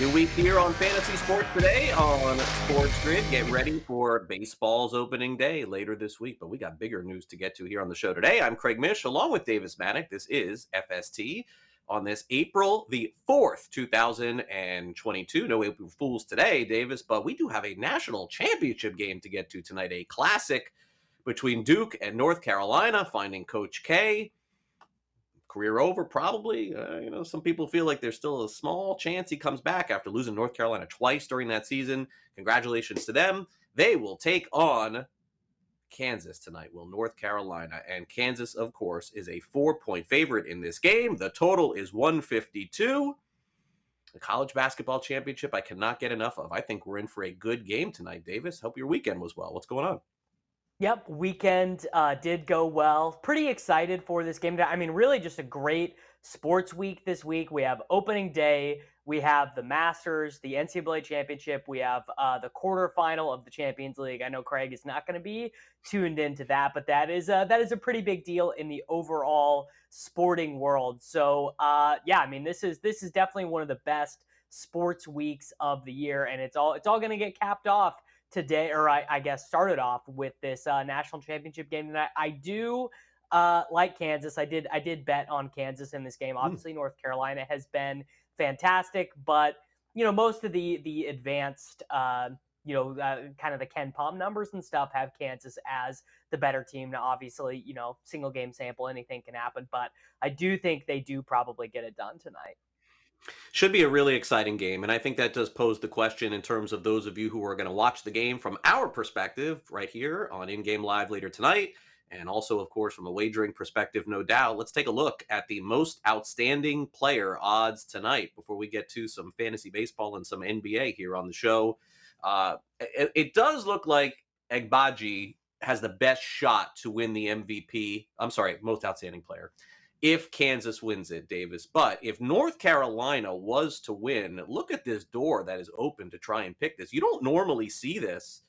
New week here on Fantasy Sports Today on Sports Grid. Get ready for baseball's opening day later this week, but we got bigger news to get to here on the show today. I'm Craig Mish along with Davis Mattek. This is FST on this April the 4th, 2022. No April Fools today, Davis, but we do have a national championship game to get to tonight, a classic between Duke and North Carolina, finding Coach K career over probably uh, you know some people feel like there's still a small chance he comes back after losing north carolina twice during that season. Congratulations to them. They will take on kansas tonight. Will north carolina. And kansas of course is a four point favorite in this game. The total is 152 the college basketball championship i cannot get enough of. I think we're in for a good game tonight davis. Hope your weekend was well. What's going on Yep, weekend uh, did go well. Pretty excited for this game. I mean, really just a great sports week this week. We have opening day, we have the Masters, the NCAA championship, we have uh, the quarterfinal of the Champions League. I know Craig is not going to be tuned into that, but that is uh, that is a pretty big deal in the overall sporting world. So uh, yeah, I mean, this is this is definitely one of the best sports weeks of the year, and it's all it's all going to get capped off today, or I, I guess started off with this uh, national championship game. And I, do uh, like Kansas. I did I did bet on Kansas in this game. Hmm. Obviously, mm. North Carolina has been fantastic, but you know most of the the advanced. Uh, you know, uh, kind of the KenPom numbers and stuff have Kansas as the better team. Now, obviously, you know, single game sample, anything can happen, but I do think they do probably get it done tonight. Should be a really exciting game. And I think that does pose the question in terms of those of you who are going to watch the game from our perspective right here on In Game Live later tonight. And also, of course, from a wagering perspective, no doubt. Let's take a look at the most outstanding player odds tonight before we get to some fantasy baseball and some NBA here on the show. Uh, it, it does look like Agbaji has the best shot to win the MVP. I'm sorry, most outstanding player if Kansas wins it, Davis. But if North Carolina was to win, look at this door that is open to try and pick this. You don't normally see this.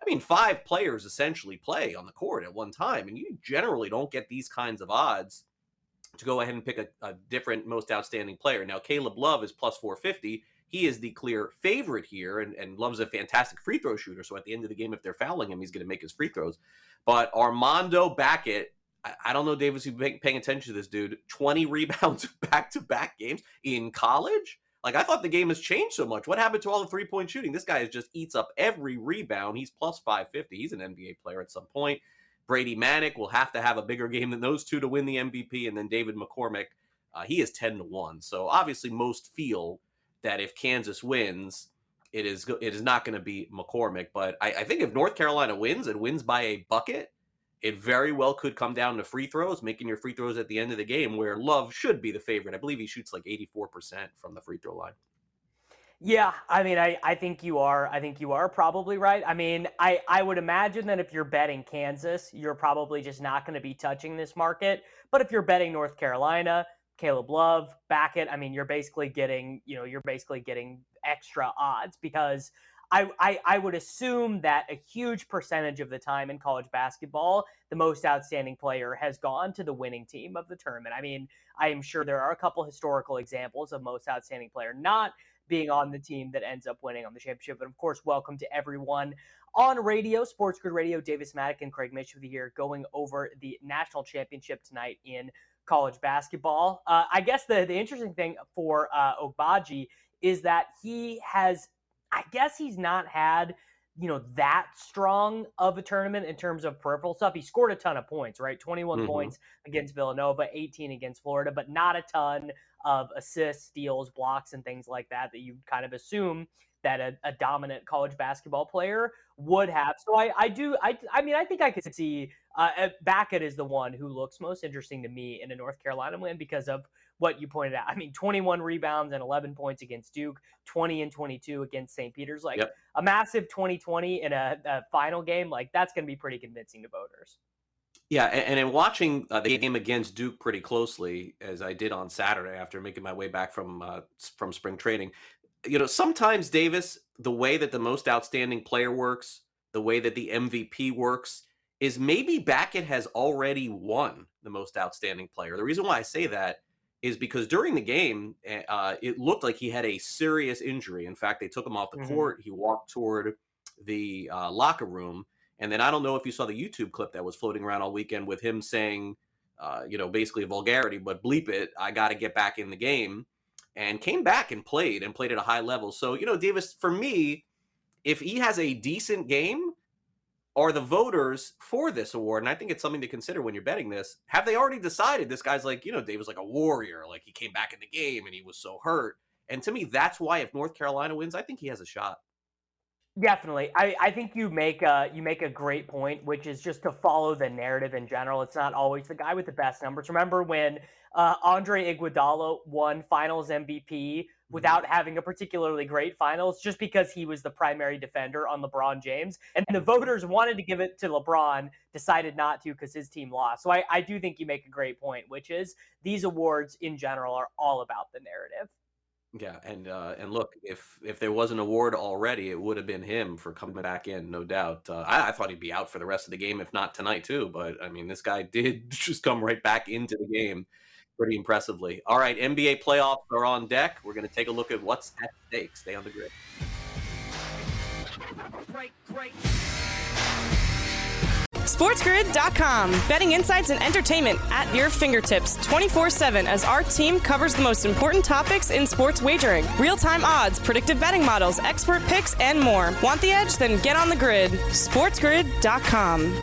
I mean, five players essentially play on the court at one time, and you generally don't get these kinds of odds to go ahead and pick a, a different most outstanding player. Now, Caleb Love is plus 450. He is the clear favorite here, and, and Love's a fantastic free throw shooter. So at the end of the game, if they're fouling him, he's going to make his free throws. But Armando Bacot I, don't know, Davis, you've been paying attention to this dude. 20 rebounds back to back games in college. Like, I thought the game has changed so much. What happened to all the three point shooting? This guy just eats up every rebound. He's plus 550. He's an NBA player at some point. Brady Manek will have to have a bigger game than those two to win the MVP. And then David McCormack, uh, he is 10 to 1. So obviously, most feel that if Kansas wins, it is it is not going to be McCormack. But I, I think if North Carolina wins and wins by a bucket, it very well could come down to free throws, making your free throws at the end of the game, where Love should be the favorite. I believe he shoots like 84% from the free throw line. Yeah, I mean, I, I think you are. I think you are probably right. I mean, I, I would imagine that if you're betting Kansas, you're probably just not going to be touching this market. But if you're betting North Carolina, Caleb Love, back it. I mean, you're basically getting, you know, you're basically getting extra odds because – I, I, I would assume that a huge percentage of the time in college basketball, the most outstanding player has gone to the winning team of the tournament. I mean, I am sure there are a couple historical examples of most outstanding player not being on the team that ends up winning on the championship. And of course, welcome to everyone on radio, Sports Grid Radio. Davis Mattek and Craig Mish with you here going over the national championship tonight in college basketball. Uh, I guess the, the interesting thing for uh, Agbaji is that he has, I guess he's not had – you know that strong of a tournament in terms of peripheral stuff. He scored a ton of points, right? 21 mm-hmm. points against Villanova, 18 against Florida, but not a ton of assists, steals, blocks, and things like that that you kind of assume that a, a, dominant college basketball player would have. So I, I do, I, I mean, I think I could see uh, Bacot is the one who looks most interesting to me in a North Carolina win because of what you pointed out. I mean, 21 rebounds and 11 points against Duke, 20 and 22 against St. Peter's. Like yep. a massive 2020 in a, a, final game, like that's going to be pretty convincing to voters. Yeah, and, in watching uh, the game against Duke pretty closely, as I did on Saturday after making my way back from uh, from spring training, you know, sometimes Davis, the way that the most outstanding player works, the way that the MVP works, is maybe Bacot has already won the most outstanding player. The reason why I say that is because during the game, eh, uh, it looked like he had a serious injury. In fact, they took him off the mm-hmm. court. He walked toward the uh, locker room. And then I don't know if you saw the YouTube clip that was floating around all weekend with him saying, uh, you know, basically vulgarity, but bleep it, I got to get back in the game. And came back and played and played at a high level. So, you know, Davis, for me, if he has a decent game, are the voters for this award, and I think it's something to consider when you're betting this, have they already decided this guy's like, you know, Dave was like a warrior, like he came back in the game and he was so hurt. And to me, that's why if North Carolina wins, I think he has a shot. Definitely, I, I think you make a you make a great point, which is just to follow the narrative in general. It's not always the guy with the best numbers. Remember when uh, Andre Iguodala won Finals MVP. Without having a particularly great finals just because he was the primary defender on LeBron James. And the voters wanted to give it to LeBron, decided not to because his team lost. So I, I do think you make a great point, which is these awards in general are all about the narrative. Yeah, and uh, and look, if if there was an award already, it would have been him for coming back in, no doubt. Uh, I, I, thought he'd be out for the rest of the game, if not tonight too. But I mean, this guy did just come right back into the game pretty impressively. All right, NBA playoffs are on deck. We're going to take a look at what's at stake. Stay on the grid. Great, great. SportsGrid.com. Betting insights and entertainment at your fingertips 24 7 as our team covers the most important topics in sports wagering real time odds, predictive betting models, expert picks, and more. Want the edge? Then get on the grid. SportsGrid.com.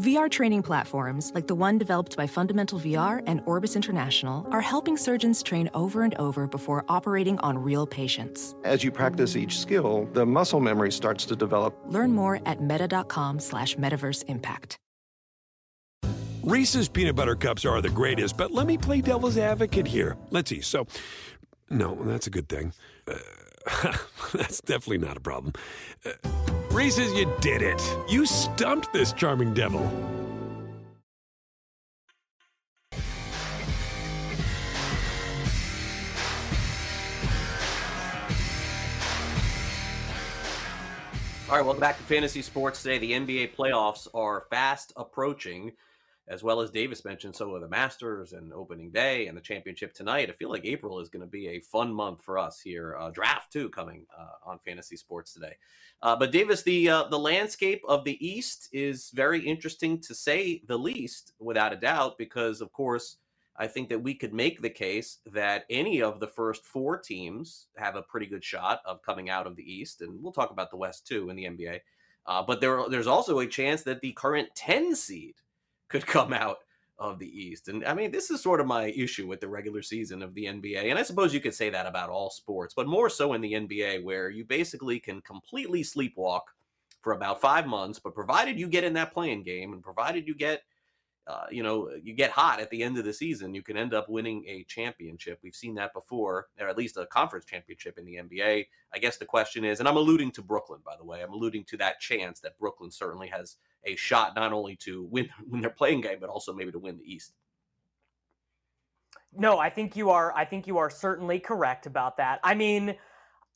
VR training platforms, like the one developed by Fundamental VR and Orbis International, are helping surgeons train over and over before operating on real patients. As you practice each skill, the muscle memory starts to develop. Learn more at meta.com slash metaverse impact. Reese's peanut butter cups are the greatest, but let me play devil's advocate here. Let's see. So, no, that's a good thing. Uh, That's definitely not a problem. Uh, Reese's, you did it. You stumped this charming devil. All right, welcome back to Fantasy Sports today. The NBA playoffs are fast approaching as well as Davis mentioned, so are the Masters and opening day and the championship tonight. I feel like April is going to be a fun month for us here. Uh, draft too coming uh, on Fantasy Sports today. Uh, but Davis, the uh, the landscape of the East is very interesting to say the least, without a doubt, because of course. I think that we could make the case that any of the first four teams have a pretty good shot of coming out of the East, and we'll talk about the West too in the NBA. Uh, but there, there's also a chance that the current 10 seed could come out of the East. And I mean, this is sort of my issue with the regular season of the NBA. And I suppose you could say that about all sports, but more so in the NBA, where you basically can completely sleepwalk for about five months. But provided you get in that play-in game and provided you get uh, you know, you get hot at the end of the season, you can end up winning a championship. We've seen that before, or at least a conference championship in the NBA. I guess the question is, and I'm alluding to Brooklyn, by the way, I'm alluding to that chance that Brooklyn certainly has a shot not only to win win their play-in game, but also maybe to win the East. No, I think you are. I think you are certainly correct about that. I mean,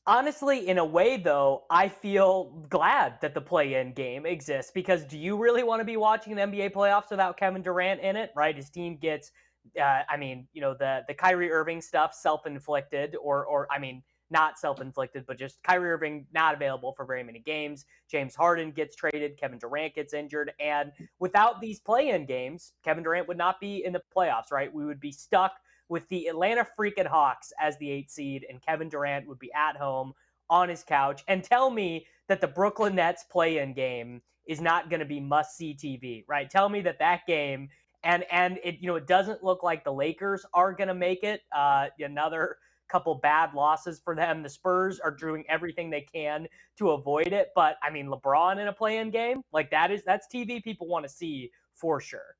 honestly, in a way, though, I feel glad that the play-in game exists because do you really want to be watching the NBA playoffs without Kevin Durant in it? Right, his team gets. Uh, I mean, you know, the the Kyrie Irving stuff, self-inflicted, or or I mean, not self-inflicted, but just Kyrie Irving not available for very many games. James Harden gets traded, Kevin Durant gets injured, and without these play-in games, Kevin Durant would not be in the playoffs. Right, we would be stuck with the Atlanta freaking Hawks as the eight seed, and Kevin Durant would be at home on his couch. And tell me that the Brooklyn Nets play in game is not going to be must see TV, right? Tell me that that game. And and it you know it doesn't look like the Lakers are going to make it. Uh, another couple bad losses for them. The Spurs are doing everything they can to avoid it. But I mean, LeBron in a play-in game like that is that's TV people want to see for sure.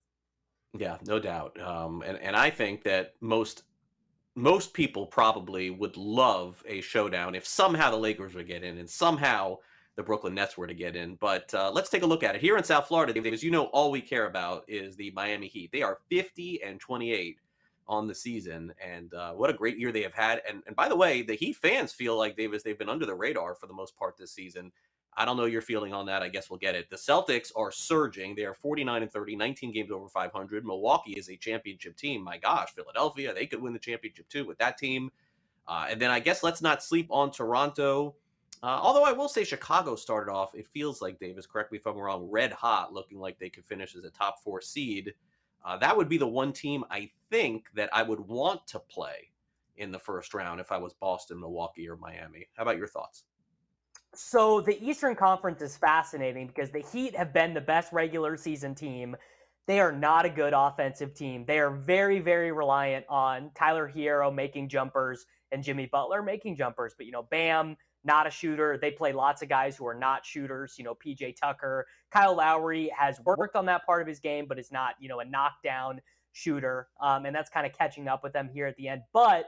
Yeah, no doubt. Um, and and I think that most most people probably would love a showdown if somehow the Lakers would get in and somehow the Brooklyn Nets were to get in. But uh, let's take a look at it here in South Florida. As you know, all we care about is the Miami Heat. They are 50 and 28 on the season, and uh, what a great year they have had. And and by the way, the Heat fans feel like they've they've been under the radar for the most part this season. I don't know your feeling on that. I guess we'll get it. The Celtics are surging. They are 49 and 30, 19 games over 500. Milwaukee is a championship team. My gosh, Philadelphia, they could win the championship too with that team. Uh, and then I guess let's not sleep on Toronto. Uh, although I will say Chicago started off, it feels like, Davis, correct me if I'm wrong, red hot, looking like they could finish as a top four seed. Uh, that would be the one team I think that I would want to play in the first round if I was Boston, Milwaukee, or Miami. How about your thoughts? So the Eastern Conference is fascinating because the Heat have been the best regular season team. They are not a good offensive team. They are very, very reliant on Tyler Herro making jumpers and Jimmy Butler making jumpers. But, you know, Bam, not a shooter. They play lots of guys who are not shooters. You know, PJ Tucker, Kyle Lowry has worked on that part of his game, but is not, you know, a knockdown shooter. Um, and that's kind of catching up with them here at the end. But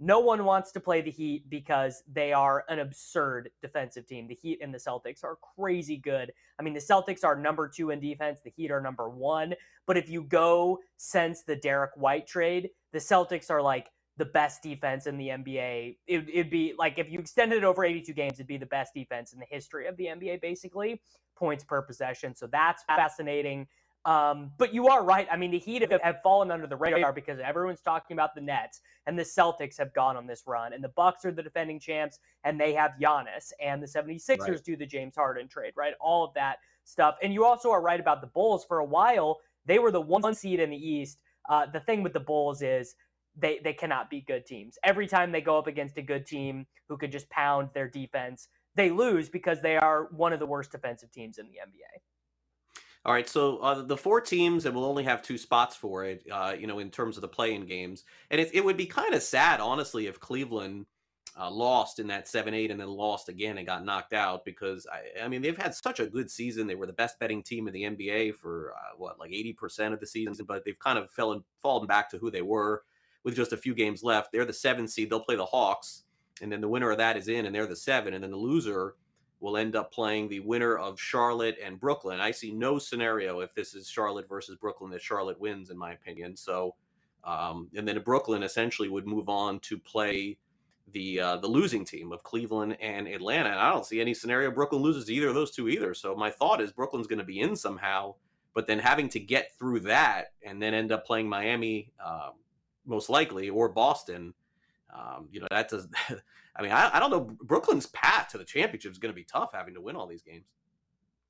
no one wants to play the Heat because they are an absurd defensive team. The Heat and the Celtics are crazy good. I mean, the Celtics are number two in defense, the Heat are number one. But if you go since the Derrick White trade, the Celtics are like the best defense in the NBA. It, would be like if you extended it over 82 games, it'd be the best defense in the history of the NBA, basically, points per possession. So that's fascinating. Um, but you are right. I mean, the Heat have, have, fallen under the radar because everyone's talking about the Nets, and the Celtics have gone on this run, and the Bucks are the defending champs, and they have Giannis, and the 76ers right. do the James Harden trade, right? All of that stuff. And you also are right about the Bulls. For a while, they were the one seed in the East. Uh, the thing with the Bulls is they they cannot beat good teams. Every time they go up against a good team who could just pound their defense, they lose because they are one of the worst defensive teams in the NBA. All right, so uh, the four teams, and we'll only have two spots for it, uh, you know, in terms of the play-in games. And it, it would be kind of sad, honestly, if Cleveland uh, lost in that 7-8 and then lost again and got knocked out because, I, I, mean, they've had such a good season. They were the best betting team in the NBA for, uh, what, like 80% of the season, but they've kind of fallen, fallen back to who they were with just a few games left. They're the seven seed. They'll play the Hawks, and then the winner of that is in, and they're the seven. And then the loser – will end up playing the winner of Charlotte and Brooklyn. I see no scenario if this is Charlotte versus Brooklyn that Charlotte wins, in my opinion. So, um, and then Brooklyn essentially would move on to play the uh, the losing team of Cleveland and Atlanta. And I don't see any scenario Brooklyn loses either of those two either. So my thought is Brooklyn's going to be in somehow, but then having to get through that and then end up playing Miami, um, most likely, or Boston. Um, you know that does I mean, I, I don't know. Brooklyn's path to the championship is going to be tough having to win all these games.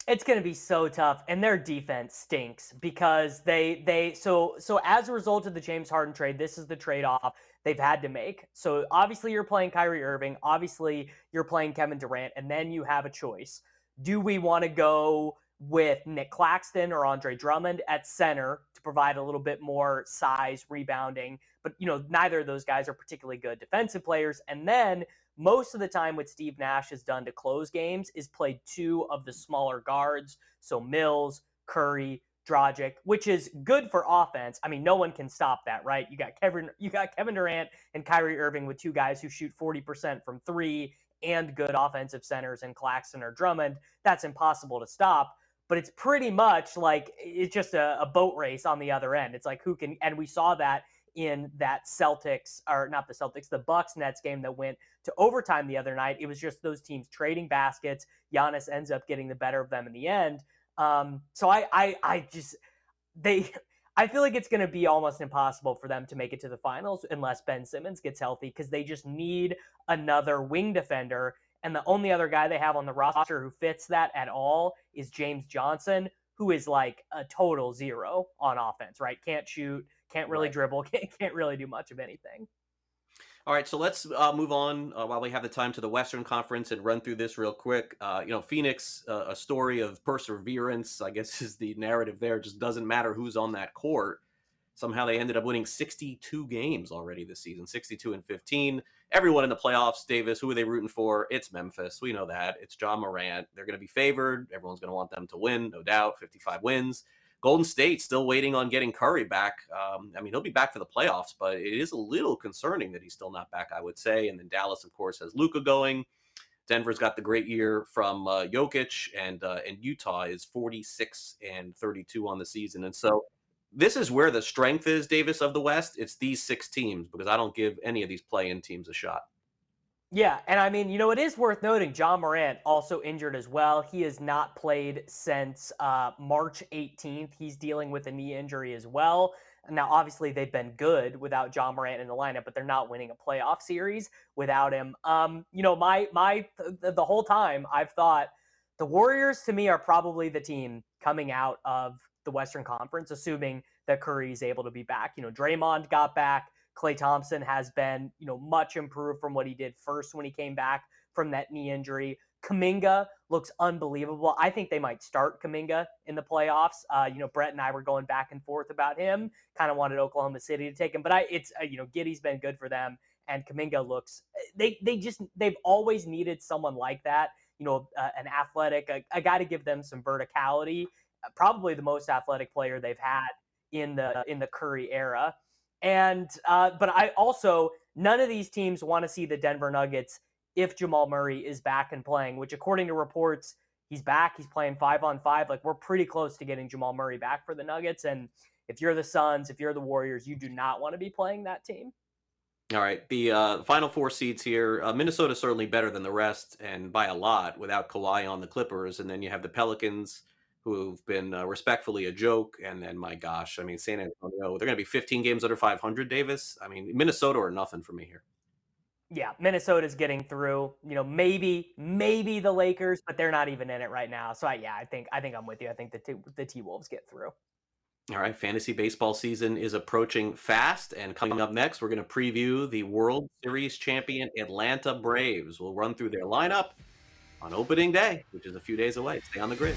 It's going to be so tough, and their defense stinks because they they so so as a result of the James Harden trade, this is the trade off they've had to make. So obviously you're playing Kyrie Irving, obviously you're playing Kevin Durant, and then you have a choice: do we want to go with Nick Claxton or Andre Drummond at center to provide a little bit more size, rebounding, but you know neither of those guys are particularly good defensive players, and then most of the time what Steve Nash has done to close games is played two of the smaller guards, so Mills, Curry, Dragic, which is good for offense. I mean, no one can stop that, right? You got Kevin, you got Kevin Durant and Kyrie Irving with two guys who shoot 40% from three and good offensive centers in Claxton or Drummond. That's impossible to stop. But it's pretty much like it's just a, a boat race on the other end. It's like who can, and we saw that in that Celtics or not the Celtics, the Bucks Nets game that went to overtime the other night. It was just those teams trading baskets. Giannis ends up getting the better of them in the end. Um, so I, I, I just they. I feel like it's going to be almost impossible for them to make it to the finals unless Ben Simmons gets healthy because they just need another wing defender. And the only other guy they have on the roster who fits that at all is James Johnson, who is like a total zero on offense, right? Can't shoot, can't really right. dribble, can't, can't really do much of anything. All right, so let's uh, move on uh, while we have the time to the Western Conference and run through this real quick. Uh, you know, Phoenix, uh, a story of perseverance, I guess, is the narrative there. It just doesn't matter who's on that court. Somehow they ended up winning 62 games already this season, 62 and 15. Everyone in the playoffs, Davis, who are they rooting for? It's Memphis. We know that. It's Ja Morant. They're going to be favored. Everyone's going to want them to win, no doubt. 55 wins. Golden State still waiting on getting Curry back. Um, I mean, he'll be back for the playoffs, but it is a little concerning that he's still not back, I would say. And then Dallas, of course, has Luka going. Denver's got the great year from uh, Jokic, and uh, and Utah is 46 and 32 on the season. And so this is where the strength is, Davis, of the West. It's these six teams because I don't give any of these play-in teams a shot. Yeah, and I mean, you know, it is worth noting Ja Morant also injured as well. He has not played since uh, March 18th. He's dealing with a knee injury as well. Now, obviously, they've been good without Ja Morant in the lineup, but they're not winning a playoff series without him. Um, you know, my my the, the whole time I've thought the Warriors to me are probably the team coming out of the Western Conference, assuming that Curry is able to be back. You know, Draymond got back. Klay Thompson has been, you know, much improved from what he did first when he came back from that knee injury. Kuminga looks unbelievable. I think they might start Kuminga in the playoffs. Uh, you know, Brett and I were going back and forth about him. Kind of wanted Oklahoma City to take him, but I, it's uh, you know, Giddey's been good for them, and Kuminga looks. They they just they've always needed someone like that. You know, uh, an athletic, a, a guy to give them some verticality. Probably the most athletic player they've had in the in the Curry era. And uh, but I also none of these teams want to see the Denver Nuggets if Jamal Murray is back and playing, which according to reports, he's back. He's playing five on five. Like we're pretty close to getting Jamal Murray back for the Nuggets. And if you're the Suns, if you're the Warriors, you do not want to be playing that team. All right, the uh, final four seeds here. Uh, Minnesota certainly better than the rest, and by a lot, without Kawhi on the Clippers. And then you have the Pelicans, who've been uh, respectfully a joke. And then, my gosh, I mean, San Antonio, they're going to be 15 games under 500, Davis. I mean, Minnesota or nothing for me here. Yeah, Minnesota's getting through. You know, maybe, maybe the Lakers, but they're not even in it right now. So, I, yeah, I think, I think I'm with you. I think the t- the T Wolves get through. All right, fantasy baseball season is approaching fast, and coming up next, we're going to preview the World Series champion Atlanta Braves. We'll run through their lineup on opening day, which is a few days away. Stay on the grid.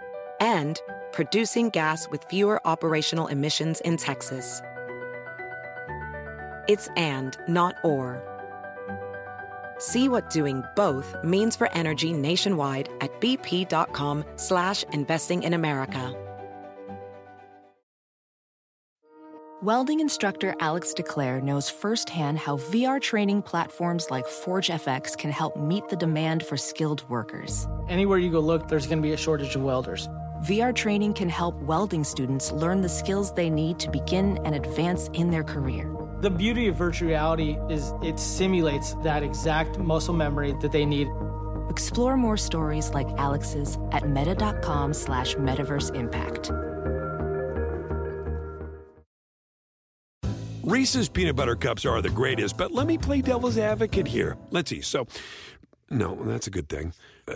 and producing gas with fewer operational emissions in Texas. It's and, not or. See what doing both means for energy nationwide at bp.com slash investing in America. Welding instructor Alex DeClaire knows firsthand how VR training platforms like ForgeFX can help meet the demand for skilled workers. Anywhere you go look, there's going to be a shortage of welders. VR training can help welding students learn the skills they need to begin and advance in their career. The beauty of virtual reality is it simulates that exact muscle memory that they need. Explore more stories like Alex's at meta.com slash metaverse impact. Reese's peanut butter cups are the greatest, but let me play devil's advocate here. Let's see. So, no, that's a good thing. Uh,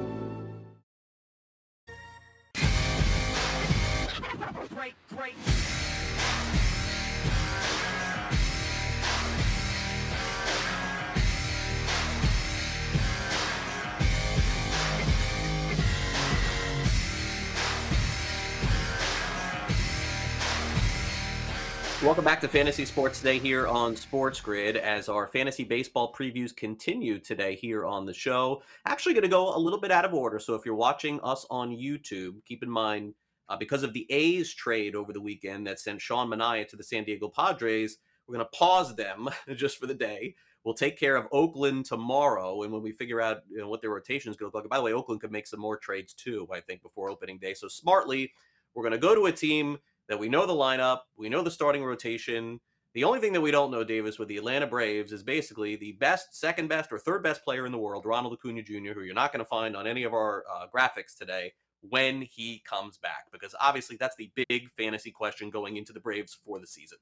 Welcome back to Fantasy Sports Today here on Sports Grid as our fantasy baseball previews continue today here on the show. Actually, going to go a little bit out of order. So if you're watching us on YouTube, keep in mind uh, because of the A's trade over the weekend that sent Sean Manaea to the San Diego Padres, we're going to pause them just for the day. We'll take care of Oakland tomorrow, and when we figure out you know, what their rotation is going to look like. By the way, Oakland could make some more trades too, I think, before opening day. So smartly, we're going to go to a team that we know the lineup, we know the starting rotation. The only thing that we don't know, Davis, with the Atlanta Braves is basically the best, second best, or third best player in the world, Ronald Acuna Jr., who you're not going to find on any of our uh, graphics today when he comes back, because obviously that's the big fantasy question going into the Braves for the season.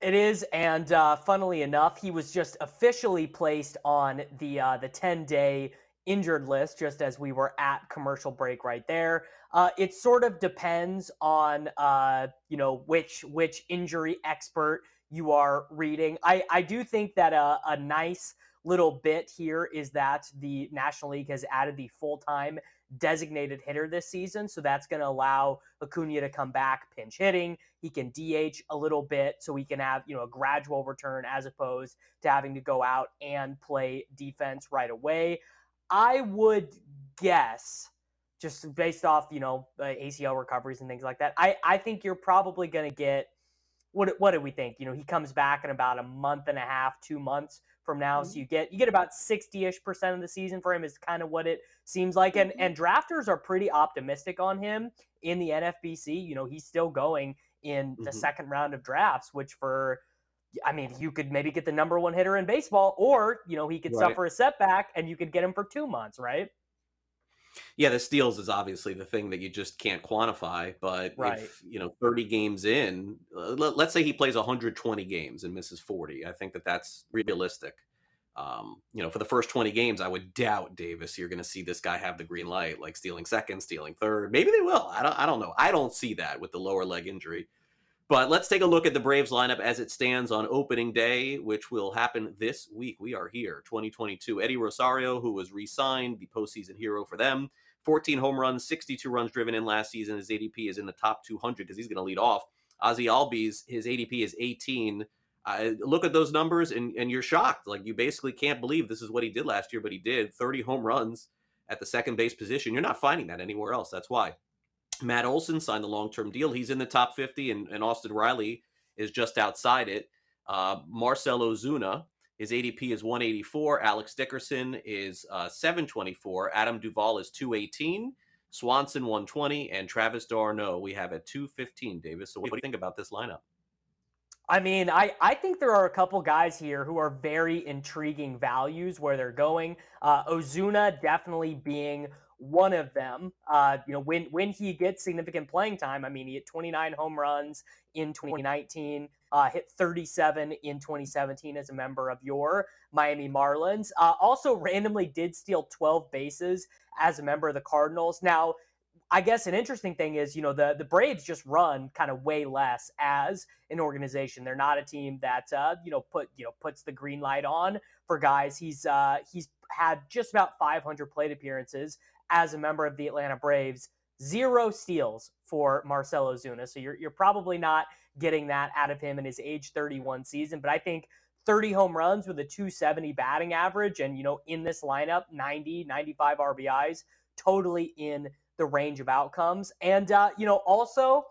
It is, and uh, funnily enough, he was just officially placed on the uh, the 10 day injured list just as we were at commercial break right there. Uh, it sort of depends on uh, you know which which injury expert you are reading. I I do think that a, a nice little bit here is that the National League has added the full time designated hitter this season. So that's going to allow Acuna to come back pinch hitting. He can DH a little bit so he can have, you know, a gradual return as opposed to having to go out and play defense right away. I would guess, just based off you know uh, ACL recoveries and things like that, I I think you're probably going to get what what do we think? You know, he comes back in about a month and a half, two months from now, mm-hmm. so you get you get about sixty ish percent of the season for him is kind of what it seems like, and mm-hmm. and drafters are pretty optimistic on him in the NFBC. You know, he's still going in the mm-hmm. second round of drafts, which for I mean, you could maybe get the number one hitter in baseball, or you know, he could right. suffer a setback and you could get him for two months, right? Yeah, the steals is obviously the thing that you just can't quantify. But right. if you know, thirty games in, uh, let, us say he plays 120 games and misses 40, I think that that's realistic. Um, you know, for the first 20 games, I would doubt Davis. You're going to see this guy have the green light, like stealing second, stealing third. Maybe they will. I don't. I don't know. I don't see that with the lower leg injury. But let's take a look at the Braves lineup as it stands on opening day, which will happen this week. We are here, 2022. Eddie Rosario, who was re signed, the postseason hero for them. 14 home runs, 62 runs driven in last season. His ADP is in the top 200 because he's going to lead off. Ozzie Albies, his ADP is 18. Uh, look at those numbers and, and you're shocked. Like you basically can't believe this is what he did last year, but he did 30 home runs at the second base position. You're not finding that anywhere else. That's why. Matt Olson signed the long term deal. He's in the top 50, and, and Austin Riley is just outside it. Uh, Marcell Ozuna, his ADP is 184. Alex Dickerson is uh, 724. Adam Duvall is 218. Swanson 120. And Travis d'Arnaud we have at 215, Davis. So what do you think about this lineup? I mean, I, I think there are a couple guys here who are very intriguing values where they're going. Uh, Ozuna definitely being one of them. Uh, you know, when when he gets significant playing time, I mean, he hit 29 home runs in 2019, uh, hit 37 in 2017 as a member of your Miami Marlins. Uh, also, randomly did steal 12 bases as a member of the Cardinals. Now, I guess an interesting thing is, you know, the the Braves just run kind of way less as an organization. They're not a team that uh, you know put you know puts the green light on for guys. He's uh, he's had just about 500 plate appearances as a member of the Atlanta Braves. Zero steals for Marcell Ozuna. So you're, you're probably not getting that out of him in his age 31 season. But I think 30 home runs with a 270 batting average and, you know, in this lineup, 90, 95 RBIs, totally in the range of outcomes. And, uh, you know, also,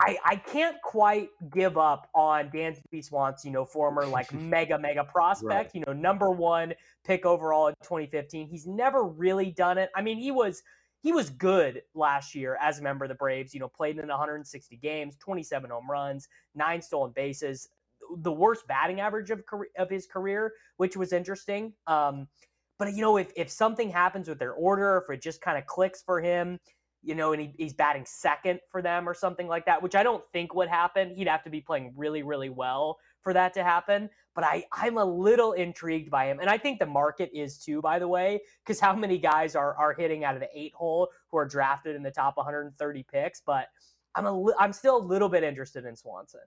I, I can't quite give up on Dansby Swanson, you know, former like mega, mega prospect, right. you know, number one pick overall in 2015. He's never really done it. I mean, he was he was good last year as a member of the Braves, you know, played in 160 games, 27 home runs, nine stolen bases, the worst batting average of, of his career, which was interesting. Um, but, you know, if, if something happens with their order, if it just kind of clicks for him, you know, and he, he's batting second for them or something like that, which I don't think would happen. He'd have to be playing really, really well for that to happen. But I, I'm a little intrigued by him. And I think the market is too, by the way, because how many guys are, are hitting out of the eight hole who are drafted in the top 130 picks? But I'm, a, I'm still a little bit interested in Swanson.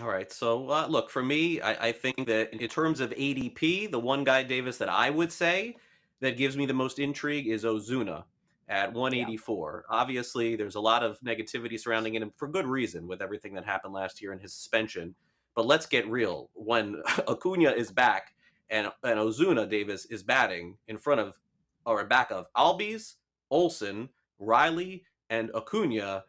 All right. So, uh, look, for me, I, I, think that in terms of ADP, the one guy, Davis, that I would say that gives me the most intrigue is Ozuna at 184. Yeah. Obviously, there's a lot of negativity surrounding him for good reason with everything that happened last year and his suspension. But let's get real. When Acuna is back and, and Ozuna Davis is batting in front of or back of Albies, Olson, Riley, and Acuna,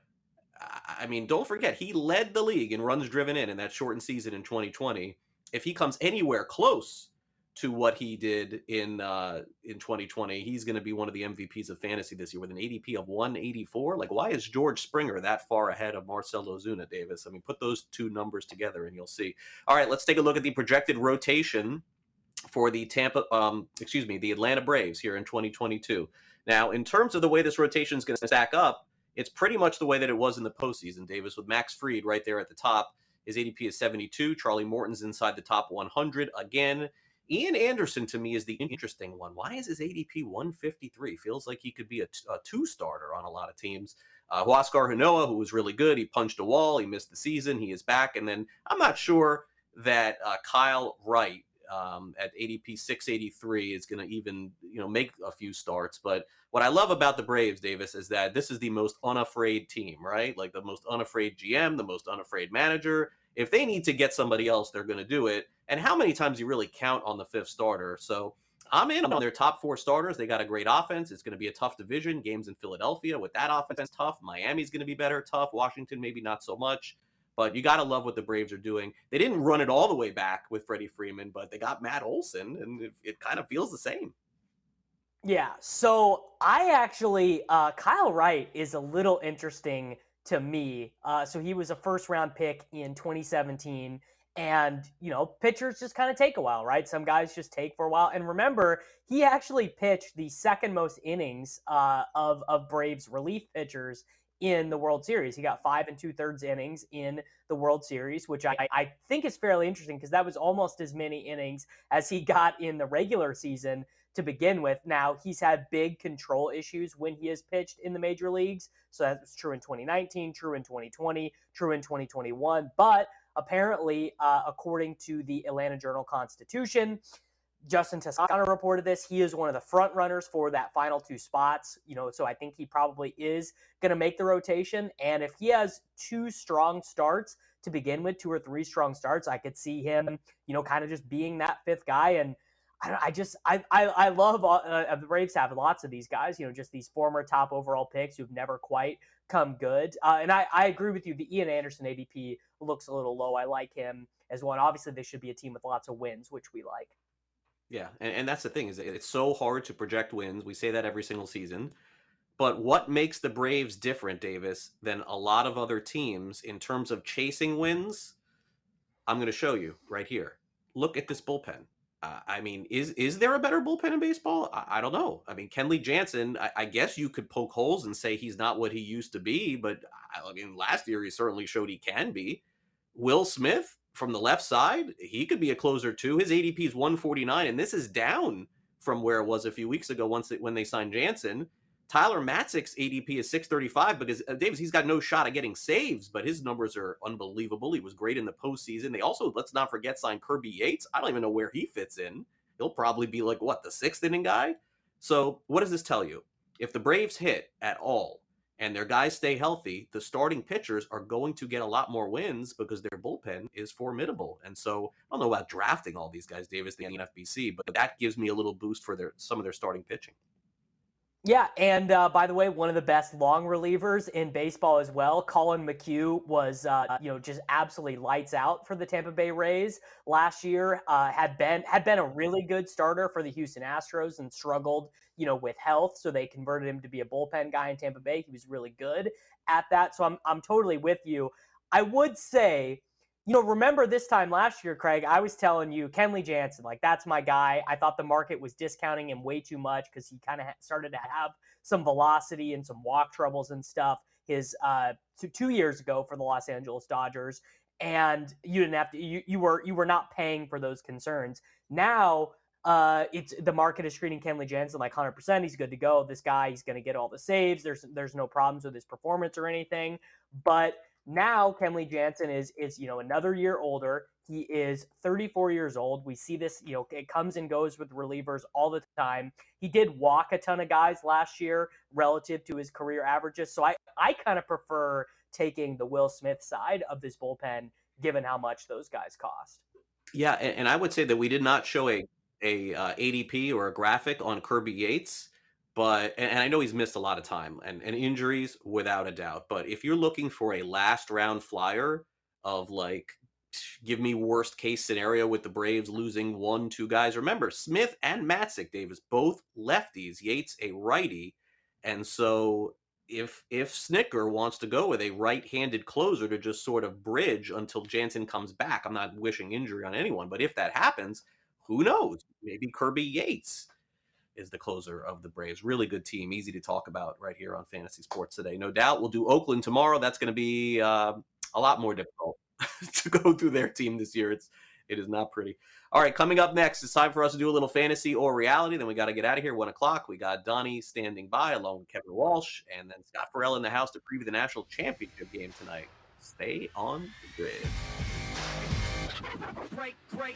I mean, don't forget, he led the league in runs driven in in that shortened season in 2020. If he comes anywhere close to what he did in uh, in 2020, he's going to be one of the MVPs of fantasy this year with an ADP of 184. Like, why is George Springer that far ahead of Marcell Ozuna, Davis? I mean, put those two numbers together and you'll see. All right, let's take a look at the projected rotation for the Tampa, um, excuse me, the Atlanta Braves here in 2022. Now, in terms of the way this rotation is going to stack up, it's pretty much the way that it was in the postseason, Davis, with Max Fried right there at the top. His ADP is 72. Charlie Morton's inside the top 100 again. Ian Anderson to me is the interesting one. Why is his ADP 153? Feels like he could be a, t- a two starter on a lot of teams. Uh, Huascar Ynoa, who was really good, he punched a wall. He missed the season. He is back. And then I'm not sure that uh, Kyle Wright um, at ADP 683 is going to even you know make a few starts. But what I love about the Braves, Davis, is that this is the most unafraid team, right? Like the most unafraid GM, the most unafraid manager. If they need to get somebody else, they're going to do it. And how many times you really count on the fifth starter? So I'm in on their top four starters. They got a great offense. It's going to be a tough division. Games in Philadelphia with that offense, is tough. Miami's going to be better, tough. Washington, maybe not so much. But you got to love what the Braves are doing. They didn't run it all the way back with Freddie Freeman, but they got Matt Olson, and it, it kind of feels the same. Yeah. So I actually, uh, Kyle Wright is a little interesting to me. Uh, so he was a first round pick in 2017. And, you know, pitchers just kind of take a while, right? Some guys just take for a while. And remember, he actually pitched the second most innings uh, of, of Braves relief pitchers in the World Series. He got five and two thirds innings in the World Series, which I, I think is fairly interesting because that was almost as many innings as he got in the regular season to begin with. Now, he's had big control issues when he has pitched in the major leagues. So that was true in 2019, true in 2020, true in 2021. But apparently, uh, according to the Atlanta Journal Constitution, Justin Toscano reported this. He is one of the front runners for that final two spots. You know, so I think he probably is going to make the rotation. And if he has two strong starts to begin with, two or three strong starts, I could see him, you know, kind of just being that fifth guy. And I, I just, I, I, I love uh, uh, the Braves have lots of these guys. You know, just these former top overall picks who've never quite come good. Uh, and I, I agree with you. The Ian Anderson ADP looks a little low. I like him as well. Obviously, they should be a team with lots of wins, which we like. Yeah, and, and that's the thing is it's so hard to project wins. We say that every single season. But what makes the Braves different, Davis, than a lot of other teams in terms of chasing wins? I'm going to show you right here. Look at this bullpen. Uh, I mean, is is there a better bullpen in baseball? I, I don't know. I mean, Kenley Jansen. I, I, guess you could poke holes and say he's not what he used to be, but I, I mean, last year he certainly showed he can be. Will Smith, from the left side, he could be a closer too. His ADP is 149, and this is down from where it was a few weeks ago once it, when they signed Jansen. Tyler Matzek's ADP is 635 because uh, Davis, he's got no shot at getting saves, but his numbers are unbelievable. He was great in the postseason. They also, let's not forget, signed Kirby Yates. I don't even know where he fits in. He'll probably be like, what, the sixth inning guy? So, what does this tell you? If the Braves hit at all, and their guys stay healthy, the starting pitchers are going to get a lot more wins because their bullpen is formidable. And so I don't know about drafting all these guys, Davis, the NFBC, but that gives me a little boost for their some of their starting pitching. Yeah, and uh, by the way, one of the best long relievers in baseball as well. Collin McHugh was, uh, you know, just absolutely lights out for the Tampa Bay Rays last year. Uh, had been had been a really good starter for the Houston Astros and struggled, you know, with health. So they converted him to be a bullpen guy in Tampa Bay. He was really good at that. So I'm I'm totally with you. I would say you know, remember this time last year, Craig, I was telling you, Kenley Jansen, like that's my guy. I thought the market was discounting him way too much because he kind of started to have some velocity and some walk troubles and stuff his uh two, two years ago for the Los Angeles Dodgers. and you didn't have to you, you were you were not paying for those concerns. Now uh, it's the market is treating Kenley Jansen like 100%. He's good to go. This guy, he's going to get all the saves. There's there's no problems with his performance or anything. But now Kenley Jansen is is you know another year older. He is 34 years old. We see this, you know, it comes and goes with relievers all the time. He did walk a ton of guys last year relative to his career averages. So I I kind of prefer taking the Will Smith side of this bullpen given how much those guys cost. Yeah, and, and I would say that we did not show a a uh, ADP or a graphic on Kirby Yates, but and, and I know he's missed a lot of time and, and injuries without a doubt. But if you're looking for a last round flyer of like give me worst case scenario with the Braves losing one, two guys. Remember, Smith and Matzek Davis both lefties. Yates a righty, and so if if Snitker wants to go with a right-handed closer to just sort of bridge until Jansen comes back, I'm not wishing injury on anyone, but if that happens, who knows? Maybe Kirby Yates is the closer of the Braves. Really good team, easy to talk about right here on Fantasy Sports today. No doubt, we'll do Oakland tomorrow. That's going to be uh, a lot more difficult to go through their team this year. It's it is not pretty. All right, coming up next, it's time for us to do a little fantasy or reality. Then we got to get out of here. One o'clock. We got Donnie standing by along with Kevin Walsh, and then Scott Farrell in the house to preview the national championship game tonight. Stay on the grid. Great, great.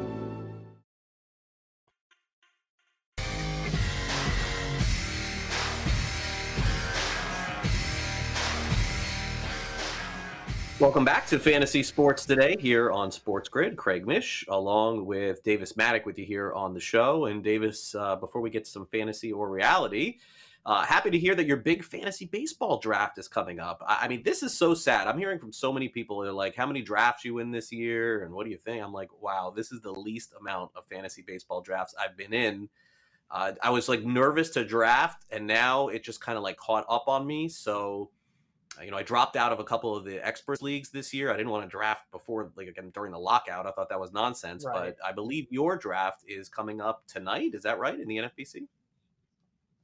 Welcome back to Fantasy Sports Today here on Sports Grid. Craig Mish, along with Davis Maddock, with you here on the show. And Davis, uh, before we get to some fantasy or reality, uh, happy to hear that your big fantasy baseball draft is coming up. I, I mean, this is so sad. I'm hearing from so many people that are like, "How many drafts you win this year?" And what do you think? I'm like, "Wow, this is the least amount of fantasy baseball drafts I've been in." Uh, I was like nervous to draft, and now it just kind of like caught up on me. So you know, I dropped out of a couple of the experts leagues this year. I didn't want to draft before, like again during the lockout. I thought that was nonsense. Right. But I believe your draft is coming up tonight. Is that right in the NFBC?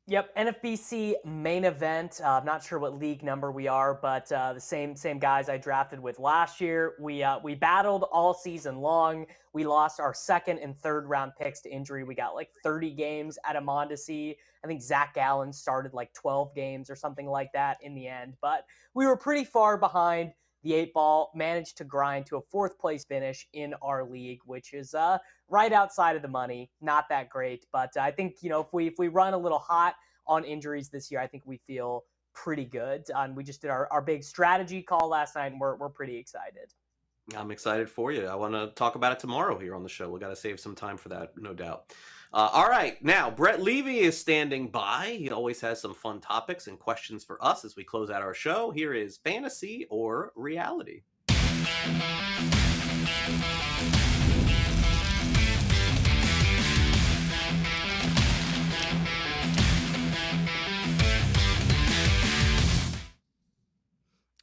Yep, NFBC main event. Uh, I'm not sure what league number we are, but uh, the same same guys I drafted with last year. We uh, we battled all season long. We lost our second and third round picks to injury. We got like 30 games at a Mondesi. I think Zach Gallen started like 12 games or something like that in the end. But we were pretty far behind the eight ball. Managed to grind to a fourth place finish in our league, which is uh, right outside of the money. Not that great, but I think you know if we if we run a little hot on injuries this year, I think we feel pretty good. Um, we just did our, our big strategy call last night, and we're we're pretty excited. I'm excited for you. I want to talk about it tomorrow here on the show. We got to save some time for that, no doubt. Uh, all right, now Brett Levy is standing by. He always has some fun topics and questions for us as we close out our show. Here is fantasy or reality.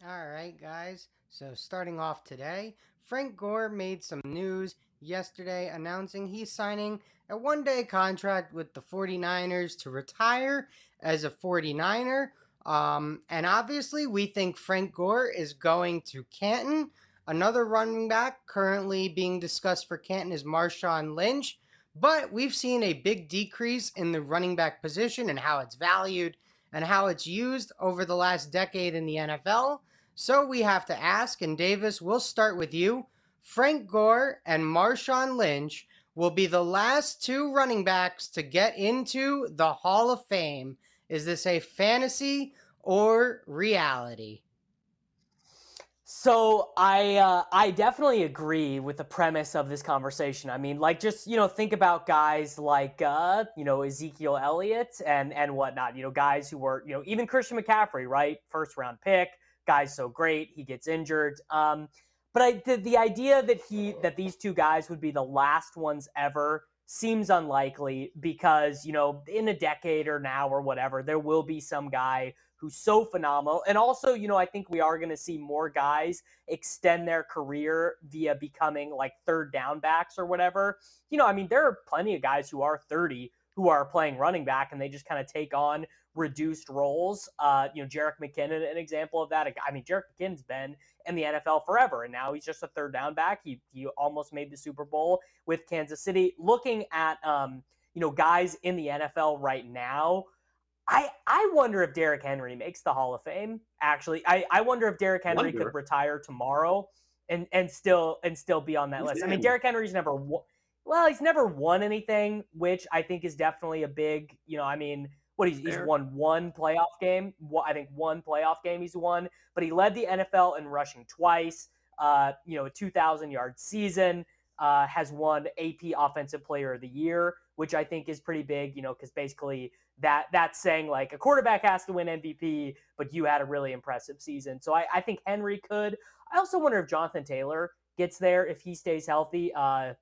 All right, guys. So, starting off today, Frank Gore made some news yesterday announcing he's signing a one day contract with the 49ers to retire as a 49er. Um, and obviously, we think Frank Gore is going to Canton. Another running back currently being discussed for Canton is Marshawn Lynch. But we've seen a big decrease in the running back position and how it's valued and how it's used over the last decade in the NFL. So we have to ask, and Davis, we'll start with you. Frank Gore and Marshawn Lynch will be the last two running backs to get into the Hall of Fame. Is this a fantasy or reality? So I uh, I definitely agree with the premise of this conversation. I mean, like just you know think about guys like uh, you know Ezekiel Elliott and and whatnot. You know guys who were you know even Christian McCaffrey, right? First round pick, guy's so great, he gets injured. Um, but I the, the idea that he that these two guys would be the last ones ever seems unlikely because you know in a decade or now or whatever there will be some guy who's so phenomenal. And also you know i think we are going to see more guys extend their career via becoming like third down backs or whatever. You know i mean there are plenty of guys who are 30 who are playing running back and they just kind of take on reduced roles. Uh, you know, Jerick McKinnon, an example of that. I mean, Jerick McKinnon's been in the NFL forever, and now he's just a third down back. He he almost made the Super Bowl with Kansas City. Looking at um, you know, guys in the NFL right now. I, I wonder if Derrick Henry makes the Hall of Fame. Actually, I, I wonder if Derrick Henry wonder. could retire tomorrow and and still and still be on that he's list. In. I mean, Derrick Henry's never well, he's never won anything, which I think is definitely a big, you know, I mean, what he's, he's won one playoff game. I think one playoff game he's won, but he led the NFL in rushing twice. Uh, you know, a 2,000 yard season. Uh, has won AP Offensive Player of the Year, which I think is pretty big. You know, because basically that that's saying like a quarterback has to win MVP, but you had a really impressive season. So I, I think Henry could. I also wonder if Jonathan Taylor gets there if he stays healthy. Uh,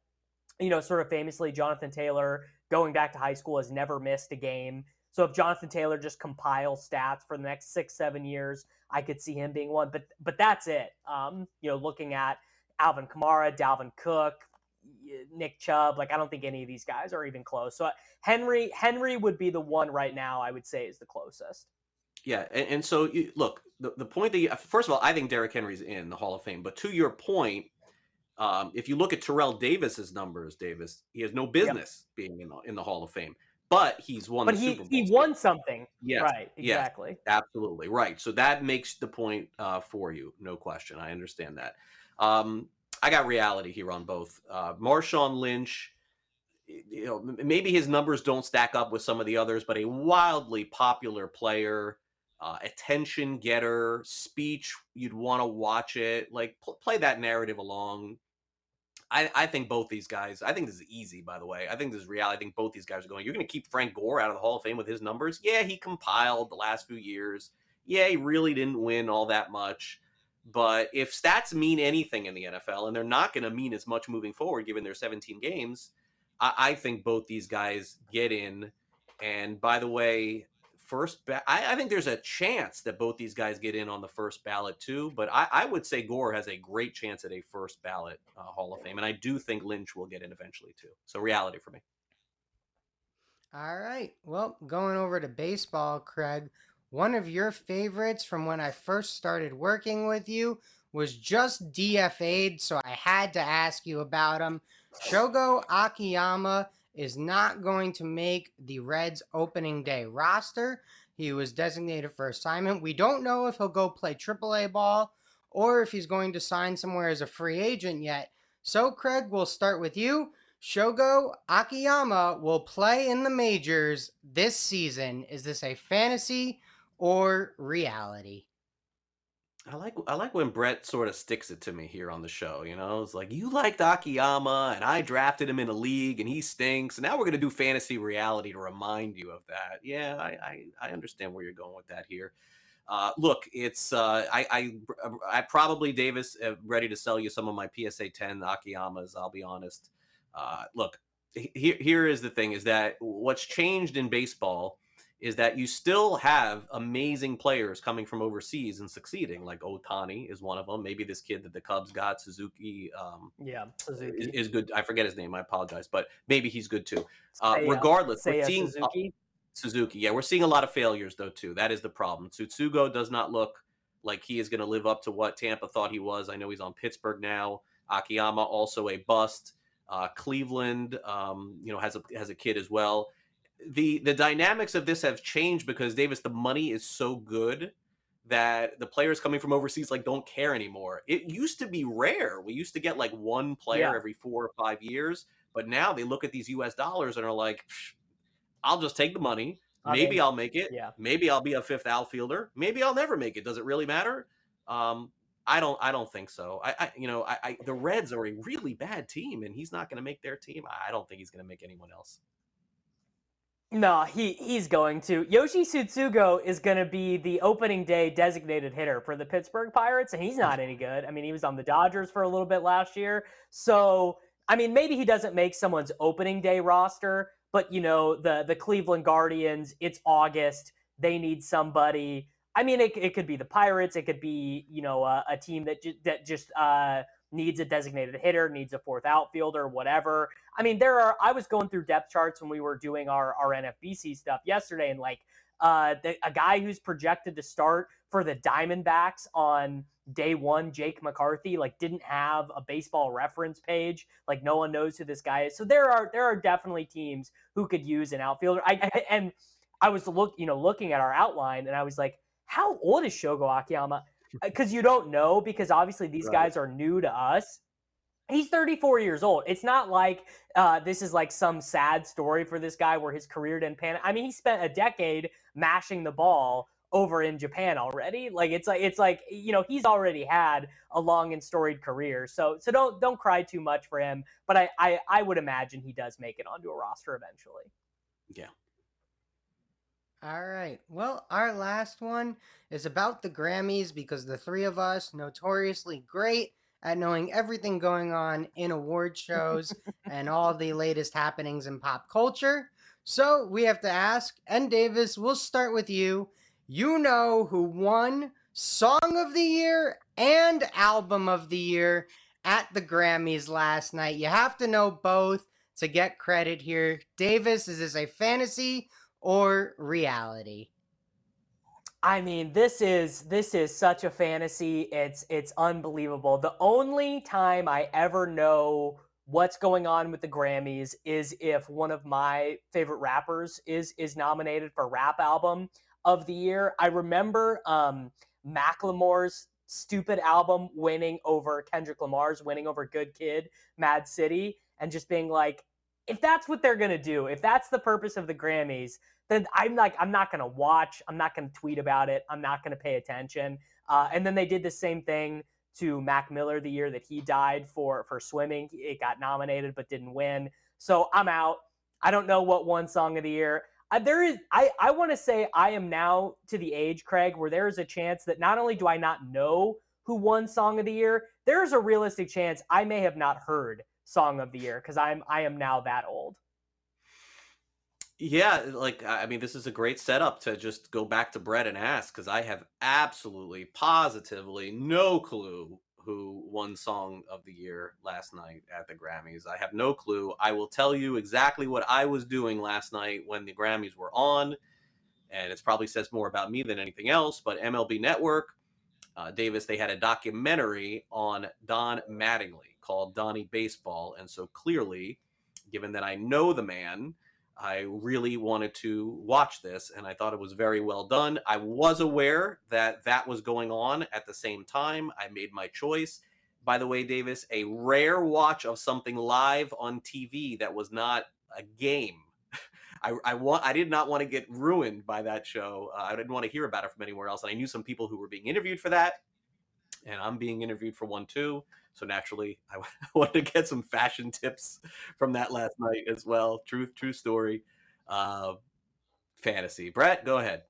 you know, sort of famously, Jonathan Taylor going back to high school has never missed a game. So if Jonathan Taylor just compiles stats for the next six, seven years, I could see him being one. But but that's it. Um, you know, looking at Alvin Kamara, Dalvin Cook, Nick Chubb, like I don't think any of these guys are even close. So Henry Henry would be the one right now. I would say is the closest. Yeah, and, and so you, look, the, the point that you, first of all, I think Derrick Henry's in the Hall of Fame. But to your point, um, if you look at Terrell Davis's numbers, Davis, he has no business yep. being in the, in the Hall of Fame but he's won. But he he won something. Yeah, right. Exactly. Yes, absolutely right. So that makes the point uh, for you, no question. I understand that. Um, I got reality here on both. Uh, Marshawn Lynch, you know, maybe his numbers don't stack up with some of the others, but a wildly popular player, uh, attention getter, speech. You'd want to watch it. Like pl- play that narrative along. I, I think both these guys, I think this is easy, by the way. I think this is reality. I think both these guys are going, you're going to keep Frank Gore out of the Hall of Fame with his numbers. Yeah, he compiled the last few years. Yeah, he really didn't win all that much. But if stats mean anything in the NFL, and they're not going to mean as much moving forward given their 17 games, I, I think both these guys get in. And by the way, first ba- I, I, think there's a chance that both these guys get in on the first ballot too but I, I would say gore has a great chance at a first ballot uh, hall of fame and i do think lynch will get in eventually too so reality for me. All right well going over to baseball craig one of your favorites from when i first started working with you was just dfa'd so i had to ask you about him. Shogo akiyama is not going to make the Reds opening day roster. He was designated for assignment. We don't know if he'll go play AAA ball or if he's going to sign somewhere as a free agent yet. So, Craig, we'll start with you. Shogo Akiyama will play in the majors this season. Is this a fantasy or reality? I like I like when Brett sort of sticks it to me here on the show. You know, it's like you liked Akiyama, and I drafted him in a league, and he stinks. And now we're gonna do fantasy reality to remind you of that. Yeah, I I, I understand where you're going with that here. Uh, look, it's uh, I, I I probably Davis ready to sell you some of my PSA 10 Akiyamas. I'll be honest. Uh, look, here here is the thing: is that what's changed in baseball is that you still have amazing players coming from overseas and succeeding. Like Ohtani is one of them. Maybe this kid that the Cubs got, Suzuki, um, yeah, Suzuki. Is, is, good. I forget his name. I apologize, but maybe he's good too. Uh, regardless, Seiya Suzuki. Suzuki. Yeah, we're seeing a lot of failures though too. That is the problem. Tsutsugo does not look like he is going to live up to what Tampa thought he was. I know he's on Pittsburgh now. Akiyama also a bust. Uh, Cleveland, um, you know, has a has a kid as well. The the dynamics of this have changed because Davis, the money is so good that the players coming from overseas like don't care anymore. It used to be rare. We used to get like one player Yeah. every four or five years, but now they look at these U.S. dollars and are like, "I'll just take the money. I Maybe mean, I'll make it. yeah. Maybe I'll be a fifth outfielder. Maybe I'll never make it. Does it really matter? Um, I don't. I don't think so. I, I you know, I, I the Reds are a really bad team, and he's not going to make their team. I don't think he's going to make anyone else. No, he he's going to. Yoshi Tsutsugo is going to be the opening day designated hitter for the Pittsburgh Pirates, and he's not any good. I mean, he was on the Dodgers for a little bit last year. So, I mean, maybe he doesn't make someone's opening day roster, but you know, the the Cleveland Guardians, it's August. They need somebody. I mean, it, it could be the Pirates. It could be, you know, a, a team that, ju- that just uh, needs a designated hitter, needs a fourth outfielder, whatever. I mean, there are. I was going through depth charts when we were doing our our NFBC stuff yesterday, and like uh, the, a guy who's projected to start for the Diamondbacks on day one, Jake McCarthy, like didn't have a baseball reference page. Like no one knows who this guy is. So there are there are definitely teams who could use an outfielder. I, I and I was look you know looking at our outline, and I was like, how old is Shogo Akiyama? Because you don't know, because obviously these Right. guys are new to us. He's 34 years old. It's not like uh, this is like some sad story for this guy where his career didn't pan. I mean, he spent a decade mashing the ball over in Japan already. Like it's like it's like you know he's already had a long and storied career. So so don't don't cry too much for him. But I I, I would imagine he does make it onto a roster eventually. Yeah. All right. Well, our last one is about the Grammys because the three of us notoriously great at knowing everything going on in award shows and all the latest happenings in pop culture. So we have to ask, and Davis, we'll start with you. You know who won Song of the Year and Album of the Year at the Grammys last night. You have to know both to get credit here. Davis, is this a fantasy or reality? I mean, this is this is such a fantasy. It's it's unbelievable. The only time I ever know what's going on with the Grammys is if one of my favorite rappers is is nominated for rap album of the year. I remember um Macklemore's stupid album winning over Kendrick Lamar's winning over Good Kid, Mad City and just being like if that's what they're to do, if that's the purpose of the Grammys, then I'm like, I'm not to watch. I'm not to tweet about it. I'm not to pay attention. Uh, and then they did the same thing to Mac Miller the year that he died for for swimming. It got nominated but didn't win. So I'm out. I don't know what one song of the year. There is. I I want to say I am now to the age, Craig, where there is a chance that not only do I not know who won song of the year, there is a realistic chance I may have not heard song of the year because I'm I am now that old. Yeah, like I mean, this is a great setup to just go back to Brett and ask because I have absolutely, positively no clue who won Song of the Year last night at the Grammys. I have no clue. I will tell you exactly what I was doing last night when the Grammys were on, and it probably says more about me than anything else. But MLB Network, uh, Davis, they had a documentary on Don Mattingly called Donnie Baseball, and so clearly, given that I know the man. I really wanted to watch this and I thought it was very well done. I was aware that that was going on at the same time. I made my choice. By the way, Davis, a rare watch of something live on TV that was not a game. I, I want I did not want to get ruined by that show. Uh, I didn't want to hear about it from anywhere else. And I knew some people who were being interviewed for that, and I'm being interviewed for one too. So naturally, I wanted to get some fashion tips from that last night as well. Truth, true story. Uh, fantasy. Brett, go ahead.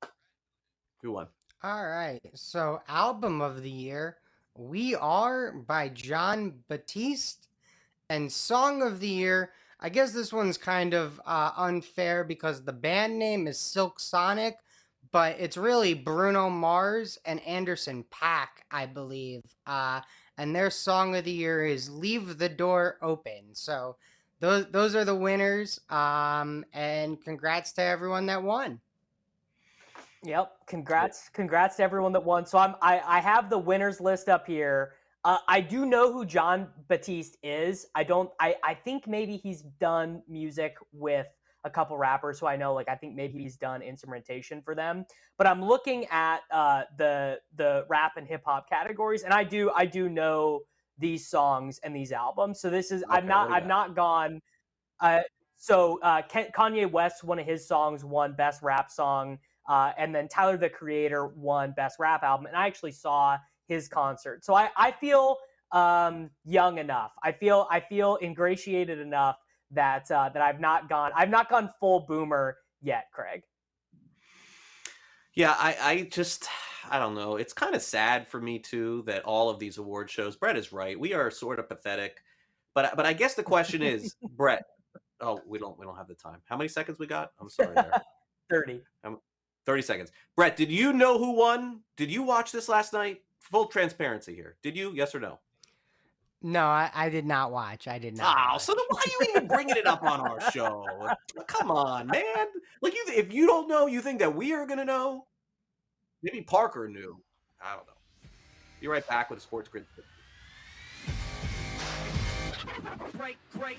Who won? All right. So, album of the year, We Are by Jon Batiste. And song of the year, I guess this one's kind of uh, unfair because the band name is Silk Sonic, but it's really Bruno Mars and Anderson .Paak, I believe. Uh, and their song of the year is Leave the Door Open. So, those those are the winners. Um, and congrats to everyone that won. Yep. Congrats, congrats to everyone that won. So I'm I, I have the winners list up here. Uh, I do know who Jon Batiste is. I don't. I I think maybe he's done music with a couple rappers who I know. Like I think maybe he's done instrumentation for them. But I'm looking at uh, the the rap and hip hop categories, and I do I do know these songs and these albums. So this is okay, I'm not I've not gone. Uh, so uh, Kanye West, one of his songs won best rap song. Uh, and then Tyler the Creator won Best Rap Album, and I actually saw his concert. So I, I feel um, young enough. I feel I feel ingratiated enough that uh, that I've not gone I've not gone full boomer yet, Craig. Yeah, I, I just I don't know. It's kind of sad for me too that all of these award shows. Brett is right. We are sort of pathetic, but but I guess the question is, Brett. Oh, we don't we don't have the time. How many seconds we got? I'm sorry. Thirty. Um, 30 seconds. Brett, did you know who won? Did you watch this last night? Full transparency here. Did you? Yes or no? No, I, I did not watch. I did not. Oh, so then why are you even bringing it up on our show? Come on, man. Like you, if you don't know, you think that we are gonna know? Maybe Parker knew. I don't know. Be right back with a sports grid. Break, break.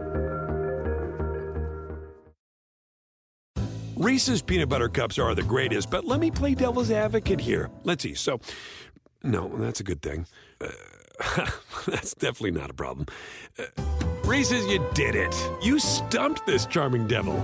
Reese's peanut butter cups are the greatest, but let me play devil's advocate here. Let's see. So, no, that's a good thing. Uh, that's definitely not a problem. Uh, Reese's, you did it. You stumped this charming devil.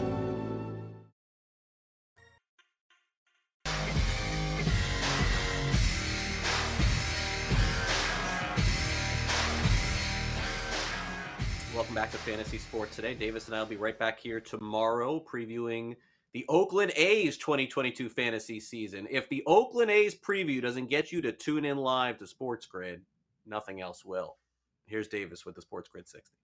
Welcome back to Fantasy Sports today. Davis and I will be right back here tomorrow previewing the Oakland A's 2022 fantasy season. If the Oakland A's preview doesn't get you to tune in live to Sports Grid, nothing else will. Here's Davis with the Sports Grid 60.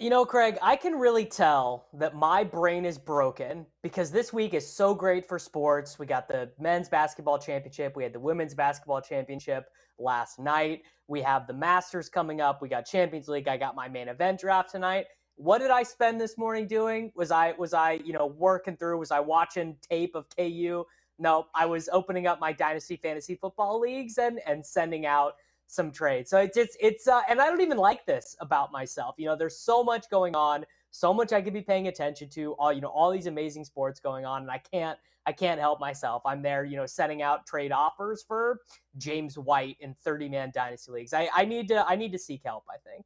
You know, Craig, I can really tell that my brain is broken because this week is so great for sports. We got the men's basketball championship, we had the women's basketball championship last night. We have the Masters coming up. We got Champions League. I got my main event draft tonight. What did I spend this morning doing? Was I was I, you know, working through? Was I watching tape of KU? No, I was opening up my dynasty fantasy football leagues and and sending out some trades. So it's it's it's uh, and I don't even like this about myself. You know, there's so much going on, so much I could be paying attention to. All you know, all these amazing sports going on, and I can't I can't help myself. I'm there, you know, setting out trade offers for James White in 30 man dynasty leagues. I I need to I need to seek help. I think.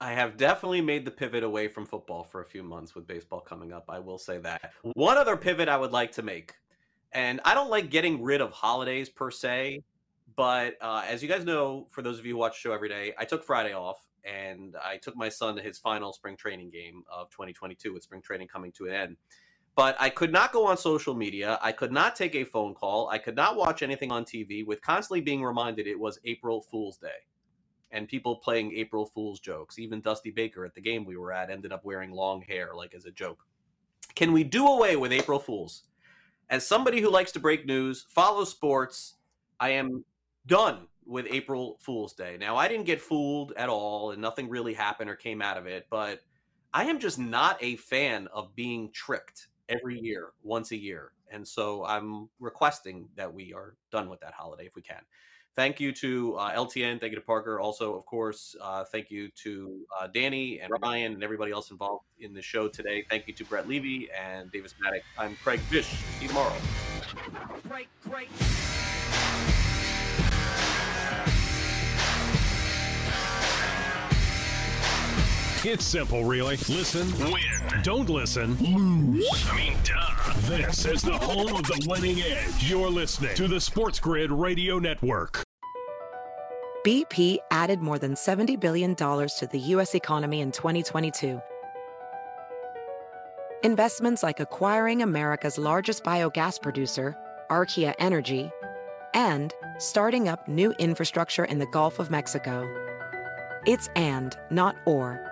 I have definitely made the pivot away from football for a few months with baseball coming up. I will say that. One other pivot I would like to make, and I don't like getting rid of holidays per se, but uh, as you guys know, for those of you who watch the show every day, I took Friday off and I took my son to his final spring training game of 2022 with spring training coming to an end. But I could not go on social media. I could not take a phone call. I could not watch anything on TV with constantly being reminded it was April Fool's Day and people playing April Fool's jokes. Even Dusty Baker at the game we were at ended up wearing long hair, like as a joke. Can we do away with April Fools? As somebody who likes to break news, follow sports, I am done with April Fool's Day. Now, I didn't get fooled at all, and nothing really happened or came out of it, but I am just not a fan of being tricked every year, once a year. And so I'm requesting that we are done with that holiday if we can. Thank you to uh, LTN. Thank you to Parker. Also, of course, uh, thank you to uh, Danny and Ryan and everybody else involved in the show today. Thank you to Brett Levy and Davis Maddock. I'm Craig Mish. See you tomorrow. Craig, Craig. It's simple, really. Listen, win. Don't listen, lose. I mean, duh. This is the home of the winning edge. You're listening to the Sports Grid Radio Network. BP added more than $70 billion to the U.S. economy in 2022. Investments like acquiring America's largest biogas producer, Archaea Energy, and starting up new infrastructure in the Gulf of Mexico. It's and, not or.